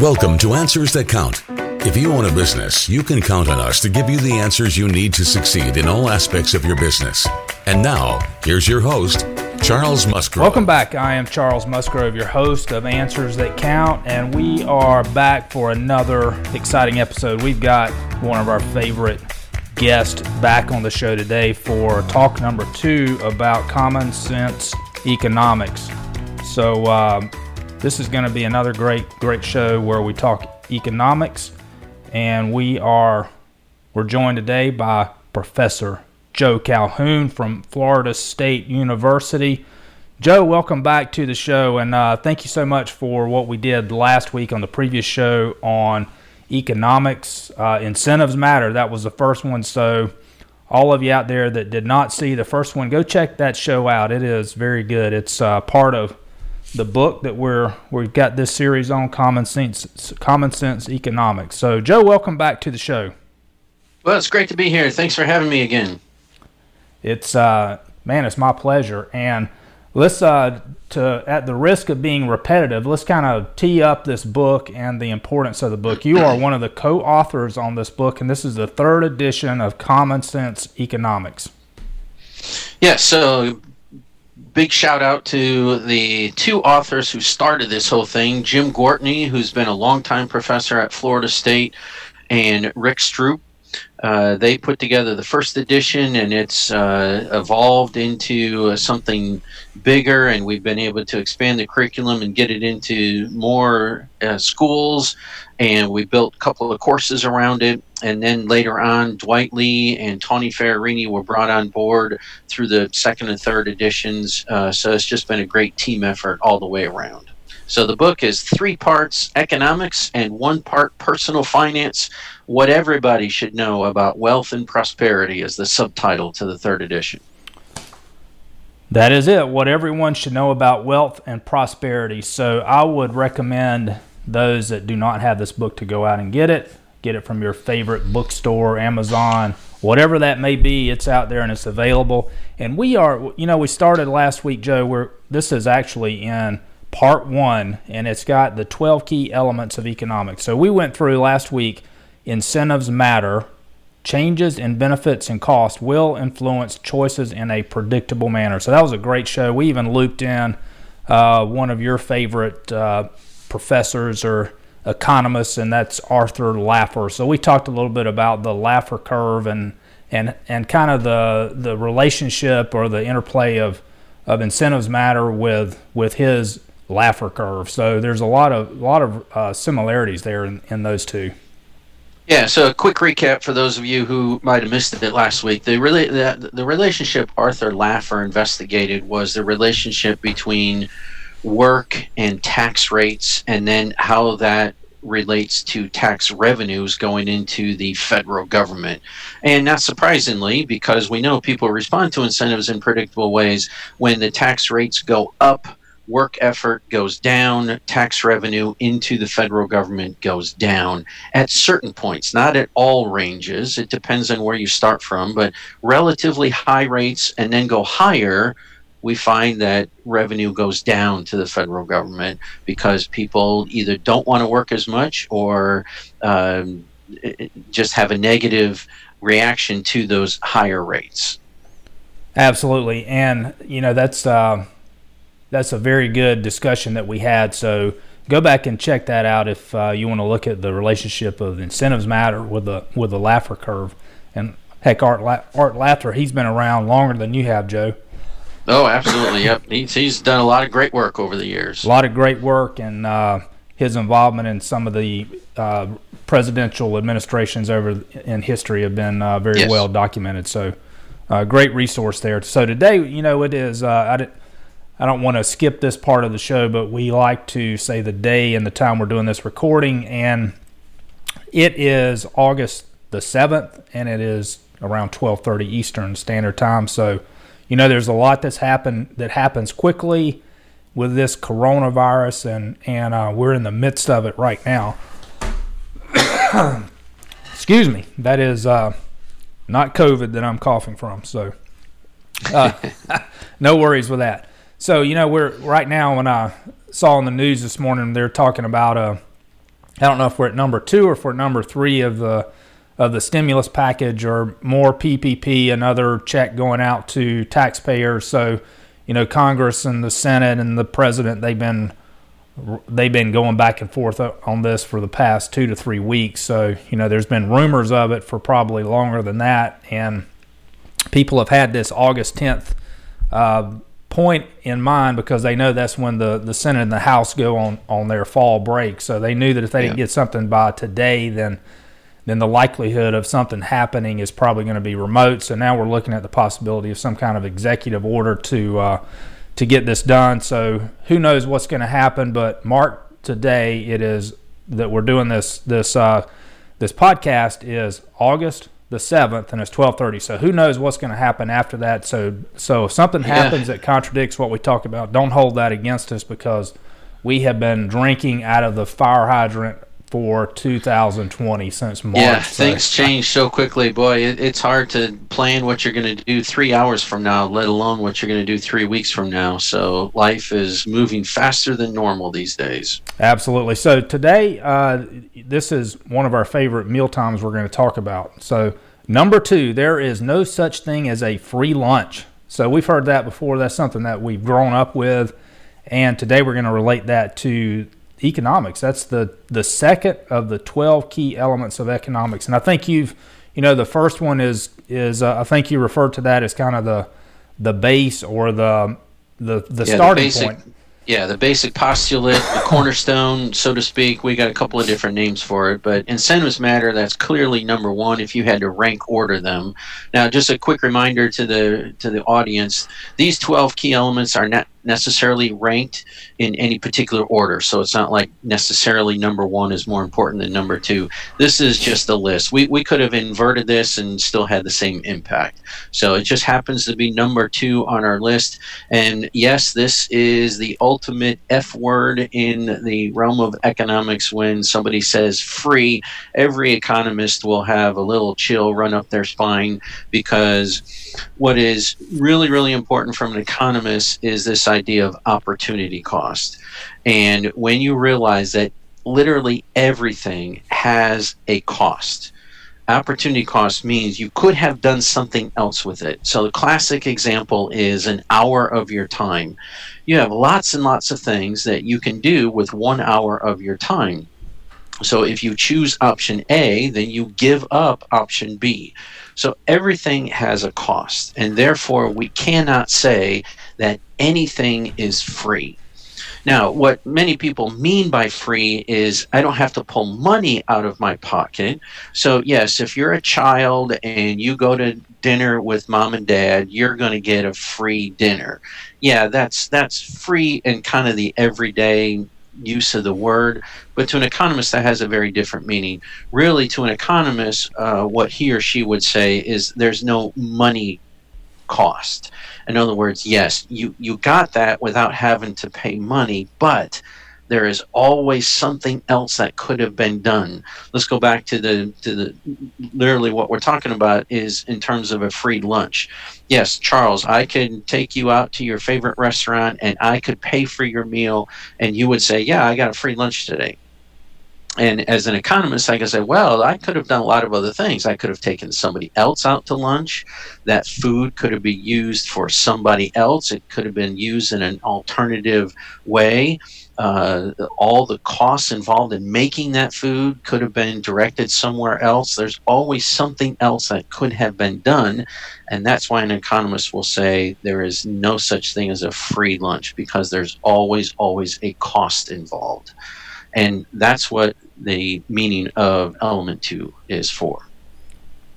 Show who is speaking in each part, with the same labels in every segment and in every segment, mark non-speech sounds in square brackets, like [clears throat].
Speaker 1: Welcome to Answers That Count. If you own a business, you can count on us to give you the answers you need to succeed in all aspects of your business. And now, here's your host, Charles Musgrove.
Speaker 2: Welcome back. I am Charles Musgrove, your host of Answers That Count, and we are back for another exciting episode. We've got one of our favorite guests back on the show today for talk number two about common sense economics. So, um, this is going to be another great, great show where we talk economics, and we are we're joined today by Professor Joe Calhoun from Florida State University. Joe, welcome back to the show, and uh, thank you so much for what we did last week on the previous show on economics. Uh, incentives matter. That was the first one. So, all of you out there that did not see the first one, go check that show out. It is very good. It's uh, part of the book that we're we've got this series on common sense common sense economics. So, Joe, welcome back to the show.
Speaker 3: Well, it's great to be here. Thanks for having me again.
Speaker 2: It's uh, man, it's my pleasure. And let's uh, to at the risk of being repetitive, let's kind of tee up this book and the importance of the book. You are one of the co-authors on this book, and this is the third edition of Common Sense Economics.
Speaker 3: Yeah. So big shout out to the two authors who started this whole thing Jim Gwartney, who's been a longtime professor at Florida State, and Rick Stroup. Uh, they put together the first edition and it's uh, evolved into uh, something bigger and we've been able to expand the curriculum and get it into more uh, schools. And we built a couple of courses around it. And then later on dwight lee and Tawni ferrarini were brought on board through the second and third editions. Uh, so it's just been a great team effort all the way around so the book is three parts economics and one part personal finance. What everybody should know about wealth and prosperity is the subtitle to the third edition.
Speaker 2: That is it. What everyone should know about wealth and prosperity. So I would recommend those that do not have this book to go out and get it. Get it from your favorite bookstore, Amazon, whatever that may be. It's out there and it's available. And we are, you know, we started last week, Joe. Where this is actually in part one, and it's got the 12 key elements of economics. So we went through last week incentives matter, changes in benefits and cost will influence choices in a predictable manner. So that was a great show. We even looped in uh, one of your favorite uh, professors or economists, and that's Arthur Laffer. So we talked a little bit about the Laffer curve and and and kind of the the relationship or the interplay of of incentives matter with with his Laffer curve. So there's a lot of a lot of uh, similarities there in, in those two.
Speaker 3: Yeah, so a quick recap for those of you who might have missed it last week. The really the, the relationship Arthur Laffer investigated was the relationship between work and tax rates and then how that relates to tax revenues going into the federal government. And not surprisingly, because we know people respond to incentives in predictable ways, when the tax rates go up, work effort goes down, tax revenue into the federal government goes down at certain points, not at all ranges. It depends on where you start from, but relatively high rates and then go higher. We find that revenue goes down to the federal government because people either don't want to work as much or um, just have a negative reaction to those higher rates.
Speaker 2: Absolutely, and you know that's uh, that's a very good discussion that we had. So go back and check that out if uh, you want to look at the relationship of incentives matter with the with the Laffer curve. And heck, Art La- Art Laffer, he's been around longer than you have, Joe.
Speaker 3: Oh, absolutely. yep, he's he's done a lot of great work over the years.
Speaker 2: A lot of great work, and uh, his involvement in some of the uh, presidential administrations over in history have been uh, very yes. well documented. So, uh, great resource there. So today, you know, it is. Uh, I did, I don't want to skip this part of the show, but we like to say the day and the time we're doing this recording, and it is August the seventh, and it is around twelve thirty Eastern Standard Time. So, you know, there's a lot that's happened that happens quickly with this coronavirus, and and uh, we're in the midst of it right now. [coughs] Excuse me, that is uh, not COVID that I'm coughing from, so uh, [laughs] no worries with that. So you know, we're right now when I saw on the news this morning, they're talking about a I don't know if we're at number two or if we're number three of the of the stimulus package or more PPP, another check going out to taxpayers. So, you know, Congress and the Senate and the president they've been they've been going back and forth on this for the past two to three weeks. So, you know, there's been rumors of it for probably longer than that, and people have had this August 10th uh, point in mind because they know that's when the, the Senate and the House go on, on their fall break. So they knew that if they yeah. didn't get something by today, then then the likelihood of something happening is probably going to be remote. So now we're looking at the possibility of some kind of executive order to uh, to get this done. So who knows what's going to happen? But mark today, it is that we're doing this this uh, this podcast is August the seventh, and it's twelve thirty. So who knows what's going to happen after that? So so if something yeah. happens that contradicts what we talk about, don't hold that against us because we have been drinking out of the fire hydrant for 2020 since March.
Speaker 3: Yeah, things change so quickly, boy. It, it's hard to plan what you're going to do three hours from now, let alone what you're going to do three weeks from now. So life is moving faster than normal these days.
Speaker 2: Absolutely. So today, uh, this is one of our favorite meal times we're going to talk about. So number two, there is no such thing as a free lunch. So we've heard that before. That's something that we've grown up with. And today we're going to relate that to economics. That's the the second of the twelve key elements of economics, and I think you've you know the first one is is uh, I think you referred to that as kind of the the base or the the the yeah, starting the basic, point.
Speaker 3: Yeah, the basic postulate, the cornerstone, so to speak. We got a couple of different names for it, but incentives matter. That's clearly number one. If you had to rank order them, now just a quick reminder to the to the audience: these twelve key elements are not necessarily ranked in any particular order. So it's not like necessarily number one is more important than number two. This is just a list. We, we could have inverted this and still had the same impact. So it just happens to be number two on our list. And yes, this is the ultimate F word in the realm of economics when somebody says free. Every economist will have a little chill run up their spine because what is really, really important from an economist is this idea of opportunity cost. And when you realize that literally everything has a cost, opportunity cost means you could have done something else with it. So the classic example is an hour of your time. You have lots and lots of things that you can do with one hour of your time. So if you choose option A, then you give up option B. So everything has a cost, and therefore we cannot say that anything is free. Now, what many people mean by free is I don't have to pull money out of my pocket. So, yes, if you're a child and you go to dinner with mom and dad, you're going to get a free dinner. Yeah, that's that's free and kind of the everyday use of the word, but to an economist, that has a very different meaning. Really, to an economist, uh, what he or she would say is there's no money cost. In other words, yes, you, you got that without having to pay money, but there is always something else that could have been done. Let's go back to the to the literally what we're talking about is in terms of a free lunch. Yes, Charles, I could take you out to your favorite restaurant and I could pay for your meal and you would say, "Yeah, I got a free lunch today." And as an economist, I can say, well, I could have done a lot of other things. I could have taken somebody else out to lunch. That food could have been used for somebody else. It could have been used in an alternative way uh, all the costs involved in making that food could have been directed somewhere else. There's always something else that could have been done. And that's why an economist will say there is no such thing as a free lunch because there's always, always a cost involved. And that's what the meaning of element two is for.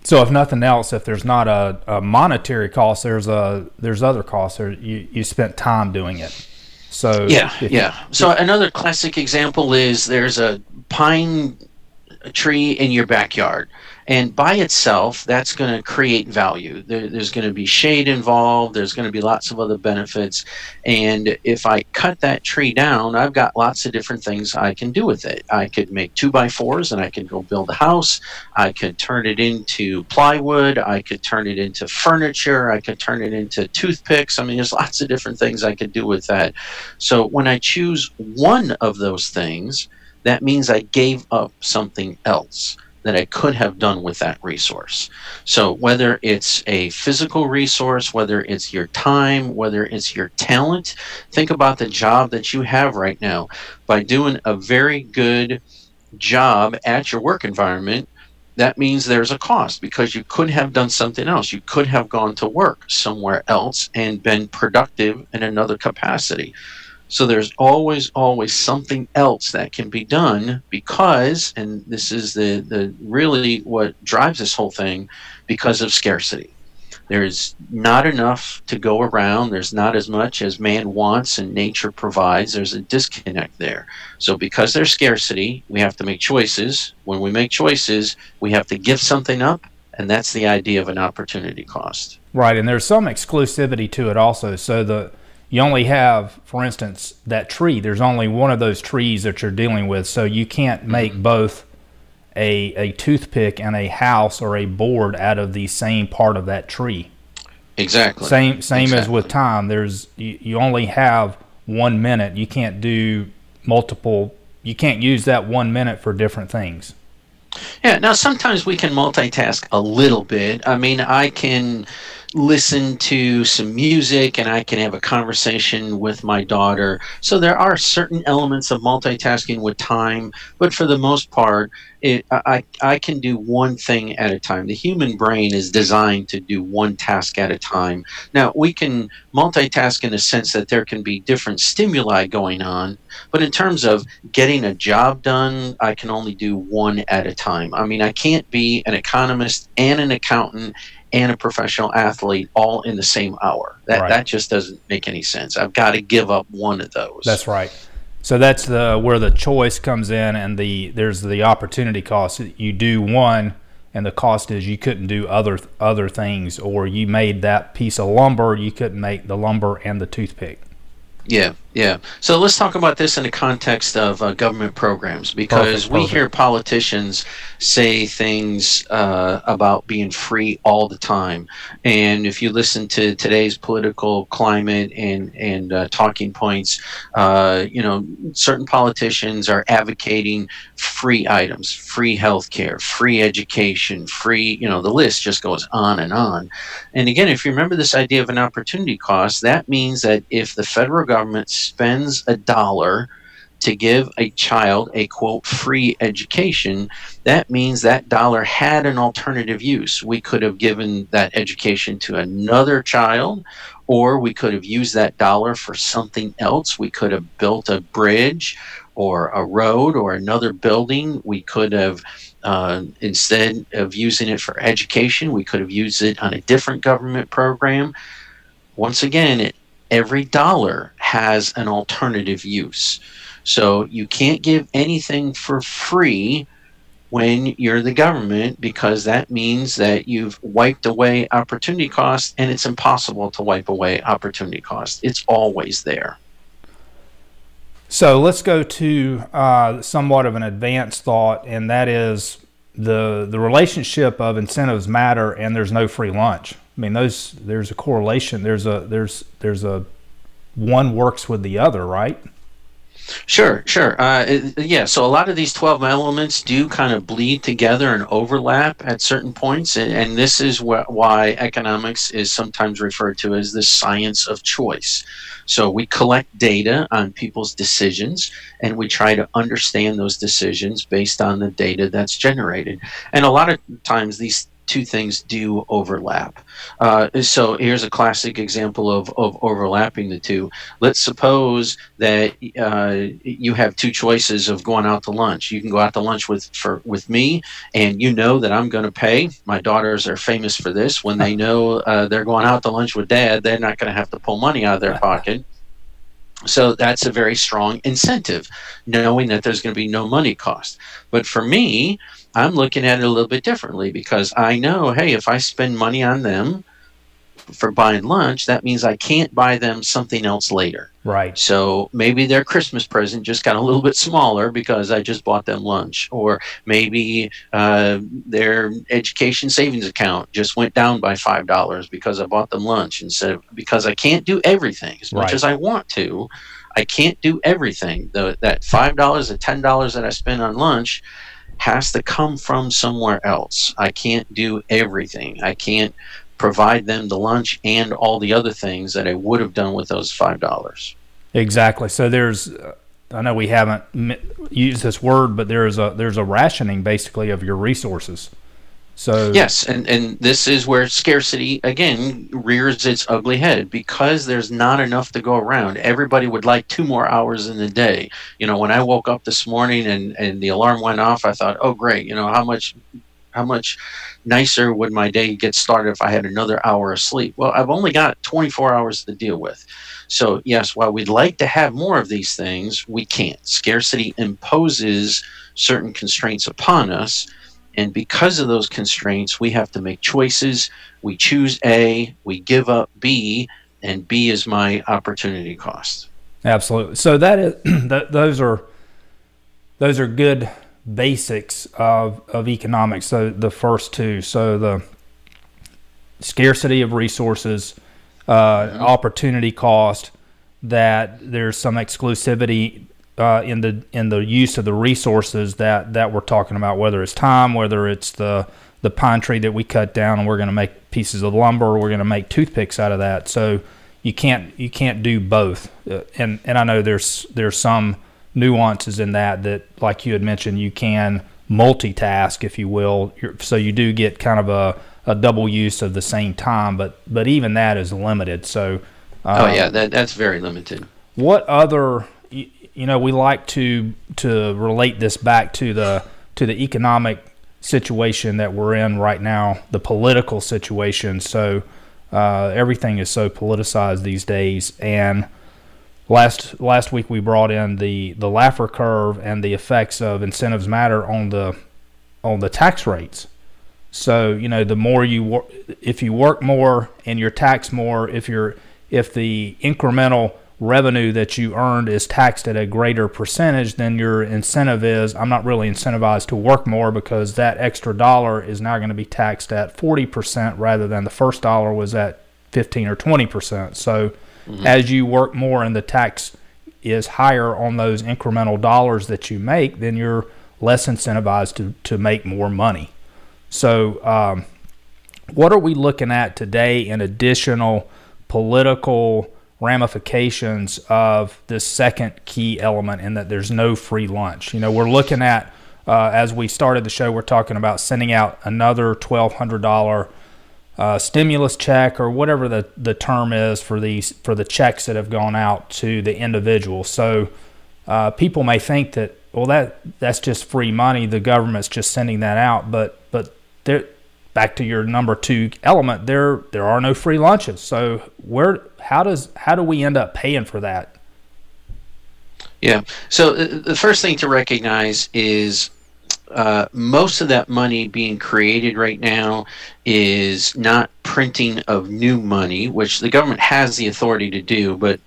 Speaker 2: So, if nothing else, if there's not a, a monetary cost, there's a there's other costs. There, you you spent time doing it. So
Speaker 3: yeah, yeah. So another classic example is there's a pine tree in your backyard. And by itself that's going to create value. There, there's going to be shade involved there's going to be lots of other benefits. And if i cut that tree down i've got lots of different things i can do with it. I could make two by fours and i could go build a house. I could turn it into plywood. I could turn it into furniture. I could turn it into toothpicks. I mean there's [laughs] lots of different things i could do with that. So when i choose one of those things that means I gave up something else that I could have done with that resource. So, whether it's a physical resource, whether it's your time, whether it's your talent, think about the job that you have right now. By doing a very good job at your work environment, that means there's a cost because you could have done something else. You could have gone to work somewhere else and been productive in another capacity. So there's always, always something else that can be done because, and this is the, the really what drives this whole thing, because of scarcity. There's not enough to go around. There's not as much as man wants and nature provides. There's a disconnect there. So, because there's scarcity, we have to make choices. When we make choices, we have to give something up, and that's the idea of an opportunity cost.
Speaker 2: Right, and there's some exclusivity to it also. So the you only have, for instance, that tree. There's only one of those trees that you're dealing with, so you can't mm-hmm. make both a a toothpick and a house or a board out of the same part of that tree.
Speaker 3: Exactly.
Speaker 2: Same same
Speaker 3: exactly.
Speaker 2: as with time. There's you, you only have one minute. You can't do multiple. You can't use that one minute for different things.
Speaker 3: Yeah. Now sometimes we can multitask a little bit. I mean, I can listen to some music and I can have a conversation with my daughter. So there are certain elements of multitasking with time, but for the most part, it, I, I can do one thing at a time. The human brain is designed to do one task at a time. Now, we can multitask in the sense that there can be different stimuli going on, but in terms of getting a job done, I can only do one at a time. I mean, I can't be an economist and an accountant and a professional athlete all in the same hour. That right. that just doesn't make any sense. I've got to give up one of those.
Speaker 2: That's right. So that's the where the choice comes in, and the there's the opportunity cost. You do one, and the cost is you couldn't do other other things, or you made that piece of lumber, you couldn't make the lumber and the toothpick.
Speaker 3: Yeah, yeah. So let's talk about this in the context of uh, government programs because perfect, we perfect. hear politicians say things uh, about being free all the time. And if you listen to today's political climate and and uh, talking points, uh, you know, certain politicians are advocating free items, free health care, free education, free. You know, the list just goes on and on. And again, if you remember this idea of an opportunity cost, that means that if the federal government spends a dollar to give a child a quote free education, that means that dollar had an alternative use. We could have given that education to another child, or we could have used that dollar for something else. We could have built a bridge or a road or another building. We could have, uh, instead of using it for education, we could have used it on a different government program. Once again, it, every dollar has an alternative use. So you can't give anything for free when you're the government because that means that you've wiped away opportunity cost and it's impossible to wipe away opportunity cost. It's always there.
Speaker 2: So let's go to uh, somewhat of an advanced thought, and that is the the relationship of incentives matter, and there's no free lunch. I mean, those there's a correlation. There's a there's there's a one works with the other, right?
Speaker 3: Sure, sure. Uh, it, yeah, so a lot of these 12 elements do kind of bleed together and overlap at certain points. And, and this is wh- why economics is sometimes referred to as the science of choice. So we collect data on people's decisions and we try to understand those decisions based on the data that's generated. And a lot of times these two things do overlap. Uh, so here's a classic example of, of overlapping the two. Let's suppose that uh, you have two choices of going out to lunch. You can go out to lunch with for with me, and you know that I'm going to pay. My daughters are famous for this. When they know uh, they're going out to lunch with dad, they're not going to have to pull money out of their pocket. So that's a very strong incentive, knowing that there's going to be no money cost. But for me, I'm looking at it a little bit differently because I know, hey, if I spend money on them, for buying lunch, that means I can't buy them something else later.
Speaker 2: Right.
Speaker 3: So maybe their Christmas present just got a little bit smaller because I just bought them lunch, or maybe uh, their education savings account just went down by five dollars because I bought them lunch instead of because I can't do everything as much
Speaker 2: Right.
Speaker 3: as I want to. I can't do everything. The, that five dollars or ten dollars that I spend on lunch has to come from somewhere else. I can't do everything. I can't provide them the lunch and all the other things that I would have done with those five dollars.
Speaker 2: Exactly. So there's, I know we haven't used this word, but there's a there's a rationing basically of your resources. So
Speaker 3: Yes, and, and this is where scarcity again rears its ugly head because there's not enough to go around. Everybody would like two more hours in the day. You know, when I woke up this morning and, and the alarm went off, I thought, oh great, you know, how much how much nicer would my day get started if I had another hour of sleep? Well, I've only got 24 hours to deal with. So, yes, while we'd like to have more of these things, we can't. Scarcity imposes certain constraints upon us. And because of those constraints, we have to make choices. We choose A, we give up B, and B is my opportunity cost.
Speaker 2: Absolutely. So that is [clears throat] that those are those are good basics of of economics. So the first two. So the scarcity of resources, uh, opportunity cost, that there's some exclusivity uh, in the in the use of the resources that that we're talking about, whether it's time, whether it's the the pine tree that we cut down and we're going to make pieces of lumber, we're going to make toothpicks out of that. So you can't you can't do both. Uh, and and I know there's there's some nuances in that that like you had mentioned you can multitask if you will. So you do get kind of a a double use of the same time, but but even that is limited. So
Speaker 3: Oh,
Speaker 2: uh,
Speaker 3: yeah, that, that's very limited.
Speaker 2: what other you, you know we like to to relate this back to the to the economic situation that we're in right now the political situation so uh, everything is so politicized these days and last last week we brought in the the Laffer curve and the effects of incentives matter on the on the tax rates so you know the more you work if you work more and you're taxed more if you're if the incremental revenue that you earned is taxed at a greater percentage, than your incentive is I'm not really incentivized to work more because that extra dollar is now going to be taxed at 40% rather than the first dollar was at 15 or 20%. So as you work more and the tax is higher on those incremental dollars that you make, then you're less incentivized to, to make more money. So, um, what are we looking at today in additional political ramifications of this second key element in that there's no free lunch? You know, we're looking at, uh, as we started the show, we're talking about sending out another $1,200 uh, stimulus check or whatever the, the term is for these for the checks that have gone out to the individual. So uh, people may think that well that that's just free money. The government's just sending that out, but but there back to your number two element there there are no free lunches. So where how does how do we end up paying for that?
Speaker 3: Yeah. So uh, the first thing to recognize is uh, most of that money being created right now is not printing of new money, which the government has the authority to do, but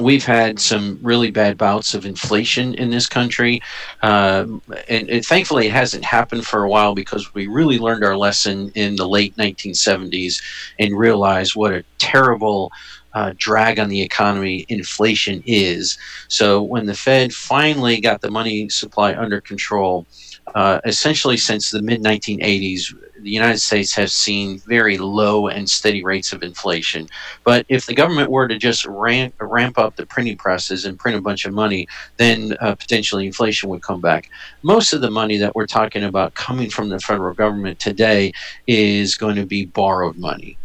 Speaker 3: we've had some really bad bouts of inflation in this country. Um, and, and thankfully, it hasn't happened for a while because we really learned our lesson in the late 1970s and realized what a terrible uh, drag on the economy inflation is. So when the Fed finally got the money supply under control, uh, essentially since the mid 1980s, the United States has seen very low and steady rates of inflation. But if the government were to just ramp, ramp up the printing presses and print a bunch of money, then uh, potentially inflation would come back. Most of the money that we're talking about coming from the federal government today is going to be borrowed money.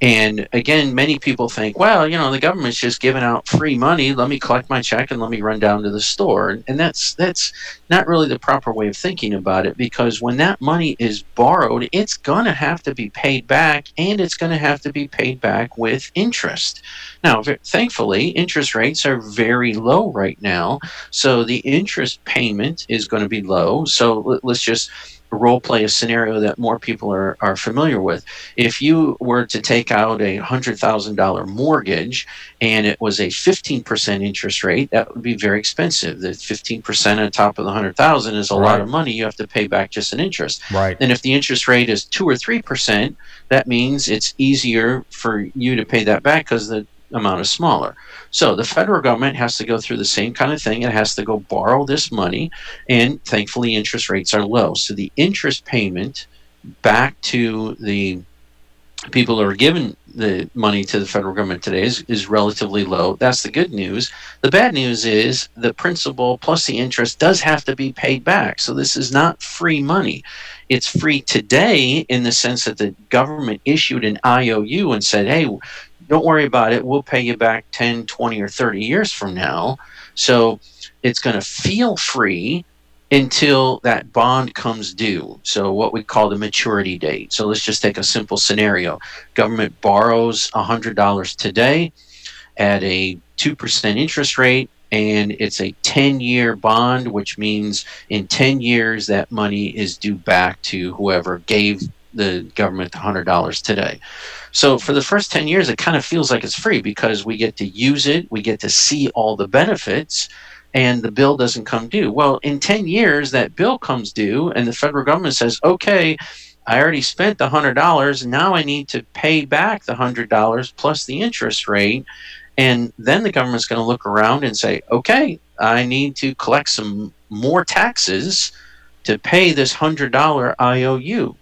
Speaker 3: And again, many people think, well, you know, the government's just giving out free money. Let me collect my check and let me run down to the store. And that's that's not really the proper way of thinking about it because when that money is borrowed, it's going to have to be paid back and it's going to have to be paid back with interest. Now, thankfully, interest rates are very low right now, so the interest payment is going to be low. So let's just role play a scenario that more people are, are familiar with. If you were to take out a $100,000 mortgage and it was a 15% interest rate, that would be very expensive. The 15% on top of the 100,000 is a right. lot of money you have to pay back just in interest.
Speaker 2: Right.
Speaker 3: And if the interest rate is 2 or 3%, that means it's easier for you to pay that back because the amount is smaller. So the federal government has to go through the same kind of thing. It has to go borrow this money, and thankfully, interest rates are low. So the interest payment back to the people who are giving the money to the federal government today is, is relatively low. That's the good news. The bad news is the principal plus the interest does have to be paid back. So this is not free money. It's free today in the sense that the government issued an IOU and said, hey, don't worry about it. We'll pay you back 10, 20, or 30 years from now. So it's going to feel free until that bond comes due. So what we call the maturity date. So let's just take a simple scenario. Government borrows $100 today at a 2% interest rate and it's a 10 year bond which means in 10 years that money is due back to whoever gave the government $100 today. So for the first 10 years, it kind of feels like it's free because we get to use it, we get to see all the benefits, and the bill doesn't come due. Well, in 10 years, that bill comes due, and the federal government says, okay, I already spent the $100. Now I need to pay back the $100 plus the interest rate. And then the government's going to look around and say, okay, I need to collect some more taxes to pay this $100 IOU.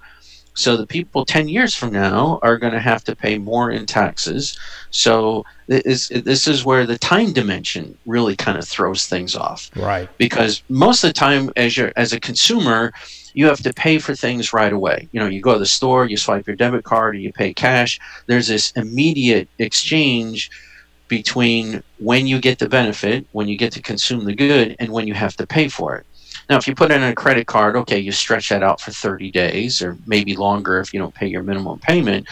Speaker 3: So the people 10 years from now are going to have to pay more in taxes. So this, this is where the time dimension really kind of throws things off.
Speaker 2: Right.
Speaker 3: Because most of the time, as, you're, as a consumer, you have to pay for things right away. You know, you go to the store, you swipe your debit card, or you pay cash. There's this immediate exchange between when you get the benefit, when you get to consume the good, and when you have to pay for it. Now, if you put in a credit card, okay, you stretch that out for 30 days or maybe longer if you don't pay your minimum payment.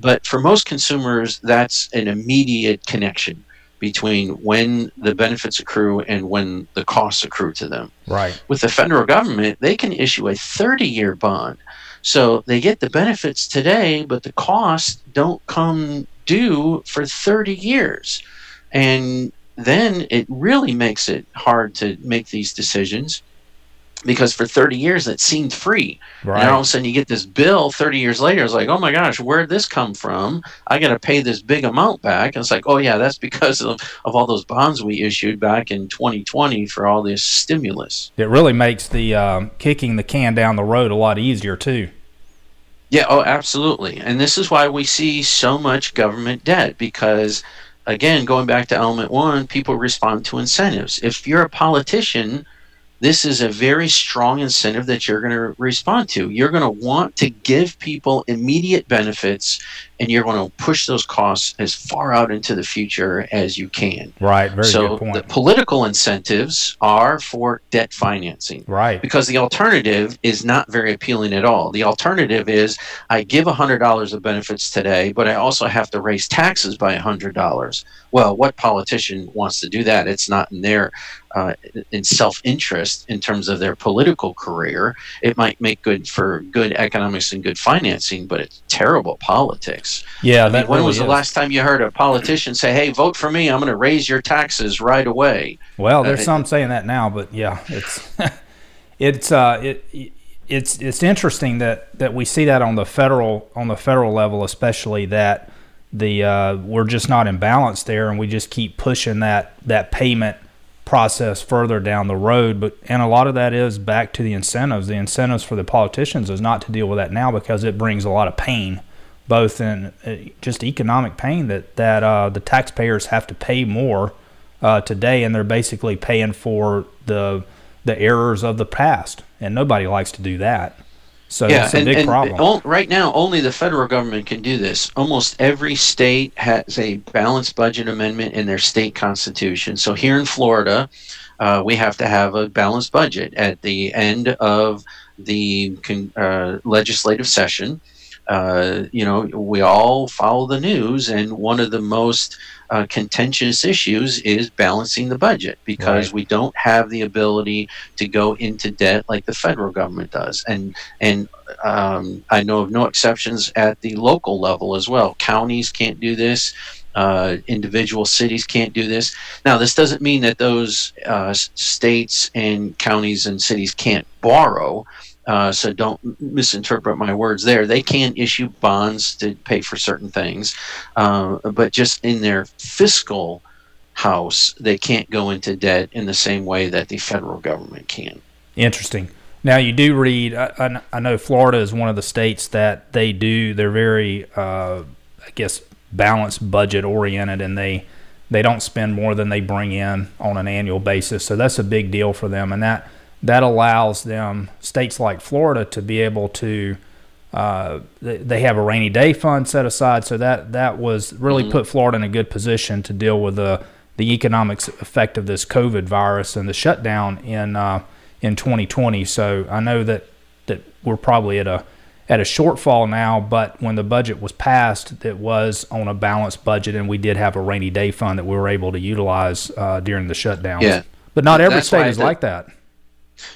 Speaker 3: But for most consumers, that's an immediate connection between when the benefits accrue and when the costs accrue to them.
Speaker 2: Right.
Speaker 3: With the federal government, they can issue a 30 year bond. So they get the benefits today, but the costs don't come due for 30 years. And then it really makes it hard to make these decisions because for 30 years it seemed free. Right. And all of a sudden you get this bill 30 years later. It's like, oh my gosh, where'd this come from? I got to pay this big amount back. And it's like, oh yeah, that's because of, of all those bonds we issued back in 2020 for all this stimulus.
Speaker 2: It really makes the um, kicking the can down the road a lot easier too.
Speaker 3: Yeah, oh, absolutely. And this is why we see so much government debt because, again, going back to element one, people respond to incentives. If you're a politician, this is a very strong incentive that you're going to respond to. You're going to want to give people immediate benefits and you're going to push those costs as far out into the future as you can.
Speaker 2: Right, very
Speaker 3: so
Speaker 2: good point.
Speaker 3: the political incentives are for debt financing.
Speaker 2: Right.
Speaker 3: Because the alternative is not very appealing at all. The alternative is I give $100 of benefits today, but I also have to raise taxes by $100. Well, what politician wants to do that? It's not in their uh, in self-interest in terms of their political career. It might make good for good economics and good financing, but it's terrible politics.
Speaker 2: Yeah,
Speaker 3: I mean, when
Speaker 2: really
Speaker 3: was
Speaker 2: is.
Speaker 3: the last time you heard a politician say, "Hey, vote for me. I'm going to raise your taxes right away"?
Speaker 2: Well, there's uh, some saying that now, but yeah, it's [laughs] it's uh, it it's it's interesting that that we see that on the federal on the federal level, especially that the uh, we're just not in balance there, and we just keep pushing that that payment process further down the road. But and a lot of that is back to the incentives. The incentives for the politicians is not to deal with that now because it brings a lot of pain both in uh, just economic pain that that uh, the taxpayers have to pay more uh, today, and they're basically paying for the the errors of the past, and nobody likes to do that. So yeah, it's a
Speaker 3: and,
Speaker 2: big
Speaker 3: and
Speaker 2: problem.
Speaker 3: right now, only the federal government can do this. Almost every state has a balanced budget amendment in their state constitution. So here in Florida, uh, we have to have a balanced budget at the end of the uh, legislative session uh, you know, we all follow the news, and one of the most uh, contentious issues is balancing the budget because right. we don't have the ability to go into debt like the federal government does, and and um, I know of no exceptions at the local level as well. Counties can't do this. Uh, individual cities can't do this. Now, this doesn't mean that those uh, states and counties and cities can't borrow. Uh, so don't misinterpret my words there. They can issue bonds to pay for certain things, uh, but just in their fiscal house, they can't go into debt in the same way that the federal government can.
Speaker 2: Interesting. Now you do read. I, I know Florida is one of the states that they do. They're very, uh, I guess, balanced budget oriented, and they they don't spend more than they bring in on an annual basis. So that's a big deal for them, and that that allows them states like Florida to be able to. Uh, they have a rainy day fund set aside, so that that was really mm-hmm. put Florida in a good position to deal with the the economic effect of this COVID virus and the shutdown in uh, in 2020. So I know that that we're probably at a at a shortfall now, but when the budget was passed, it was on a balanced budget, and we did have a rainy day fund that we were able to utilize uh, during the shutdown.
Speaker 3: Yeah,
Speaker 2: but not every That's state is like that.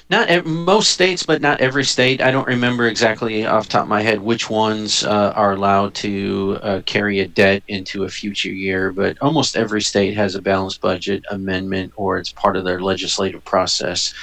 Speaker 3: Not most states, but not every state. I don't remember exactly off top of my head which ones uh, are allowed to uh, carry a debt into a future year, but almost every state has a balanced budget amendment or it's part of their legislative process.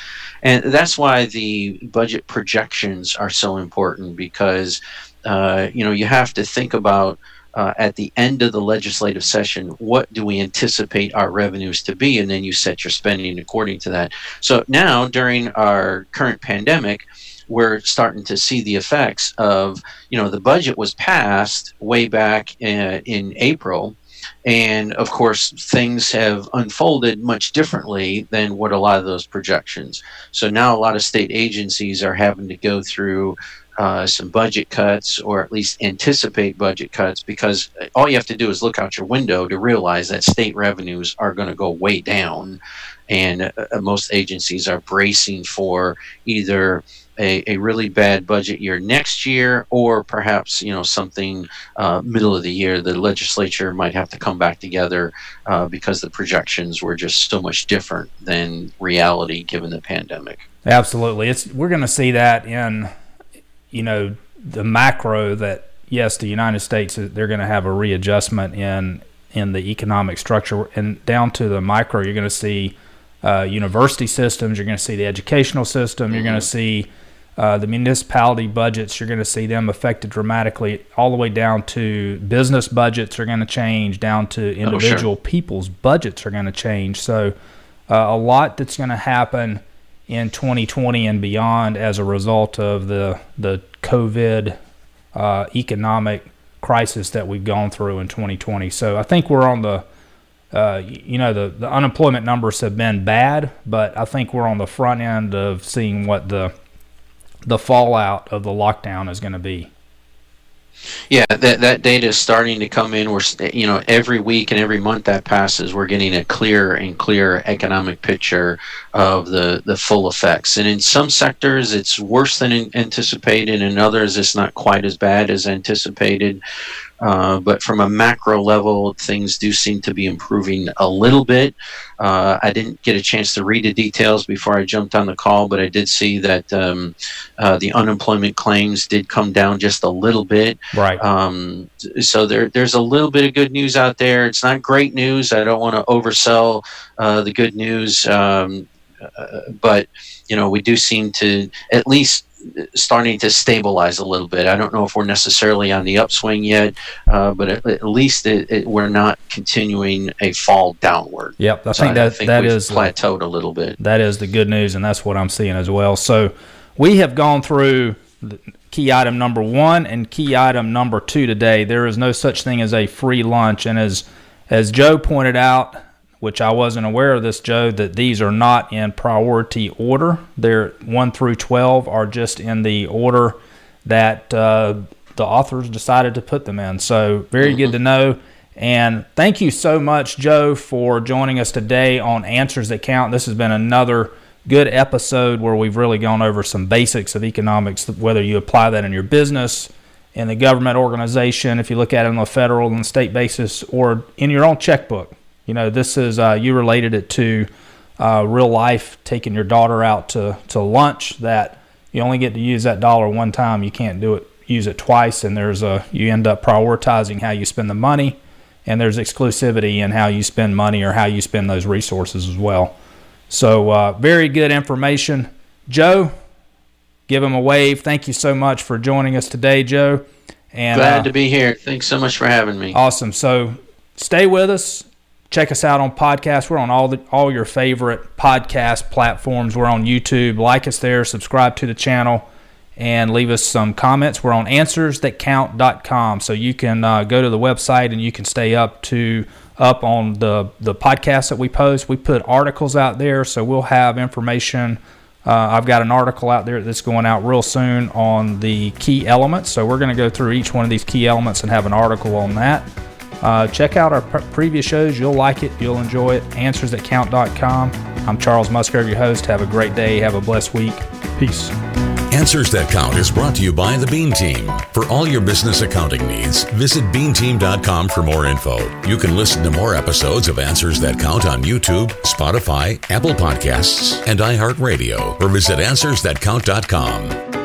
Speaker 3: And that's why the budget projections are so important because, uh, you know, you have to think about uh, at the end of the legislative session, what do we anticipate our revenues to be? And then you set your spending according to that. So now, during our current pandemic, we're starting to see the effects of, you know, the budget was passed way back in, uh, in April and of course, things have unfolded much differently than what a lot of those projections. So now a lot of state agencies are having to go through uh, some budget cuts or at least anticipate budget cuts because all you have to do is look out your window to realize that state revenues are going to go way down. And uh, most agencies are bracing for either a, a really bad budget year next year, or perhaps you know something uh, middle of the year. The legislature might have to come back together uh, because the projections were just so much different than reality given the pandemic.
Speaker 2: Absolutely, it's we're going to see that in you know the macro that yes, the United States they're going to have a readjustment in in the economic structure, and down to the micro, you're going to see. Uh, university systems, you're going to see the educational system, mm-hmm. you're going to see uh, the municipality budgets, you're going to see them affected dramatically, all the way down to business budgets are going to change, down to individual oh, sure. people's budgets are going to change. So, uh, a lot that's going to happen in 2020 and beyond as a result of the the COVID uh, economic crisis that we've gone through in 2020. So, I think we're on the uh, you know the, the unemployment numbers have been bad, but I think we're on the front end of seeing what the the fallout of the lockdown is going to be.
Speaker 3: Yeah, that that data is starting to come in. We're you know every week and every month that passes, we're getting a clearer and clearer economic picture of the the full effects. And in some sectors, it's worse than anticipated. In others, it's not quite as bad as anticipated. Uh, but from a macro level, things do seem to be improving a little bit. Uh, I didn't get a chance to read the details before I jumped on the call, but I did see that um, uh, the unemployment claims did come down just a little bit.
Speaker 2: Right.
Speaker 3: Um, so there, there's a little bit of good news out there. It's not great news. I don't want to oversell uh, the good news, um, uh, but you know we do seem to at least starting to stabilize a little bit. I don't know if we're necessarily on the upswing yet, uh, but at, at least it, it, we're not continuing a fall downward.
Speaker 2: Yep, I so think that I think that is
Speaker 3: plateaued a little bit.
Speaker 2: That is the good news, and that's what I'm seeing as well. So we have gone through key item number one and key item number two today. There is no such thing as a free lunch, and as as Joe pointed out, which I wasn't aware of this, Joe, that these are not in priority order. They're 1 through 12 are just in the order that uh, the authors decided to put them in. So, very mm-hmm. good to know. And thank you so much, Joe, for joining us today on Answers That Count. This has been another good episode where we've really gone over some basics of economics, whether you apply that in your business, in the government organization, if you look at it on a federal and state basis, or in your own checkbook. You know, this is uh, you related it to uh, real life, taking your daughter out to, to lunch. That you only get to use that dollar one time. You can't do it use it twice, and there's a you end up prioritizing how you spend the money, and there's exclusivity in how you spend money or how you spend those resources as well. So uh, very good information, Joe give him a wave. Thank you so much for joining us today, Joe.
Speaker 3: And glad uh, to be here. Thanks so much for having me.
Speaker 2: Awesome. So stay with us. Check us out on podcasts. We're on all the all your favorite podcast platforms. We're on YouTube. Like us there. Subscribe to the channel. And leave us some comments. We're on answersthatcount.com, so you can uh, go to the website and you can stay up to up on the the podcasts that we post. We put articles out there, so we'll have information uh, I've got an article out there that's going out real soon on the key elements. So we're going to go through each one of these key elements and have an article on that. Uh, check out our previous shows. You'll like it. You'll enjoy it. AnswersThatCount.com. I'm Charles Musgrove, your host. Have a great day. Have a blessed week. Peace.
Speaker 1: Answers That Count is brought to you by the Bean Team. For all your business accounting needs, visit beanteam.com for more info. You can listen to more episodes of Answers That Count on YouTube, Spotify, Apple Podcasts, and iHeartRadio, or visit answersthatcount.com.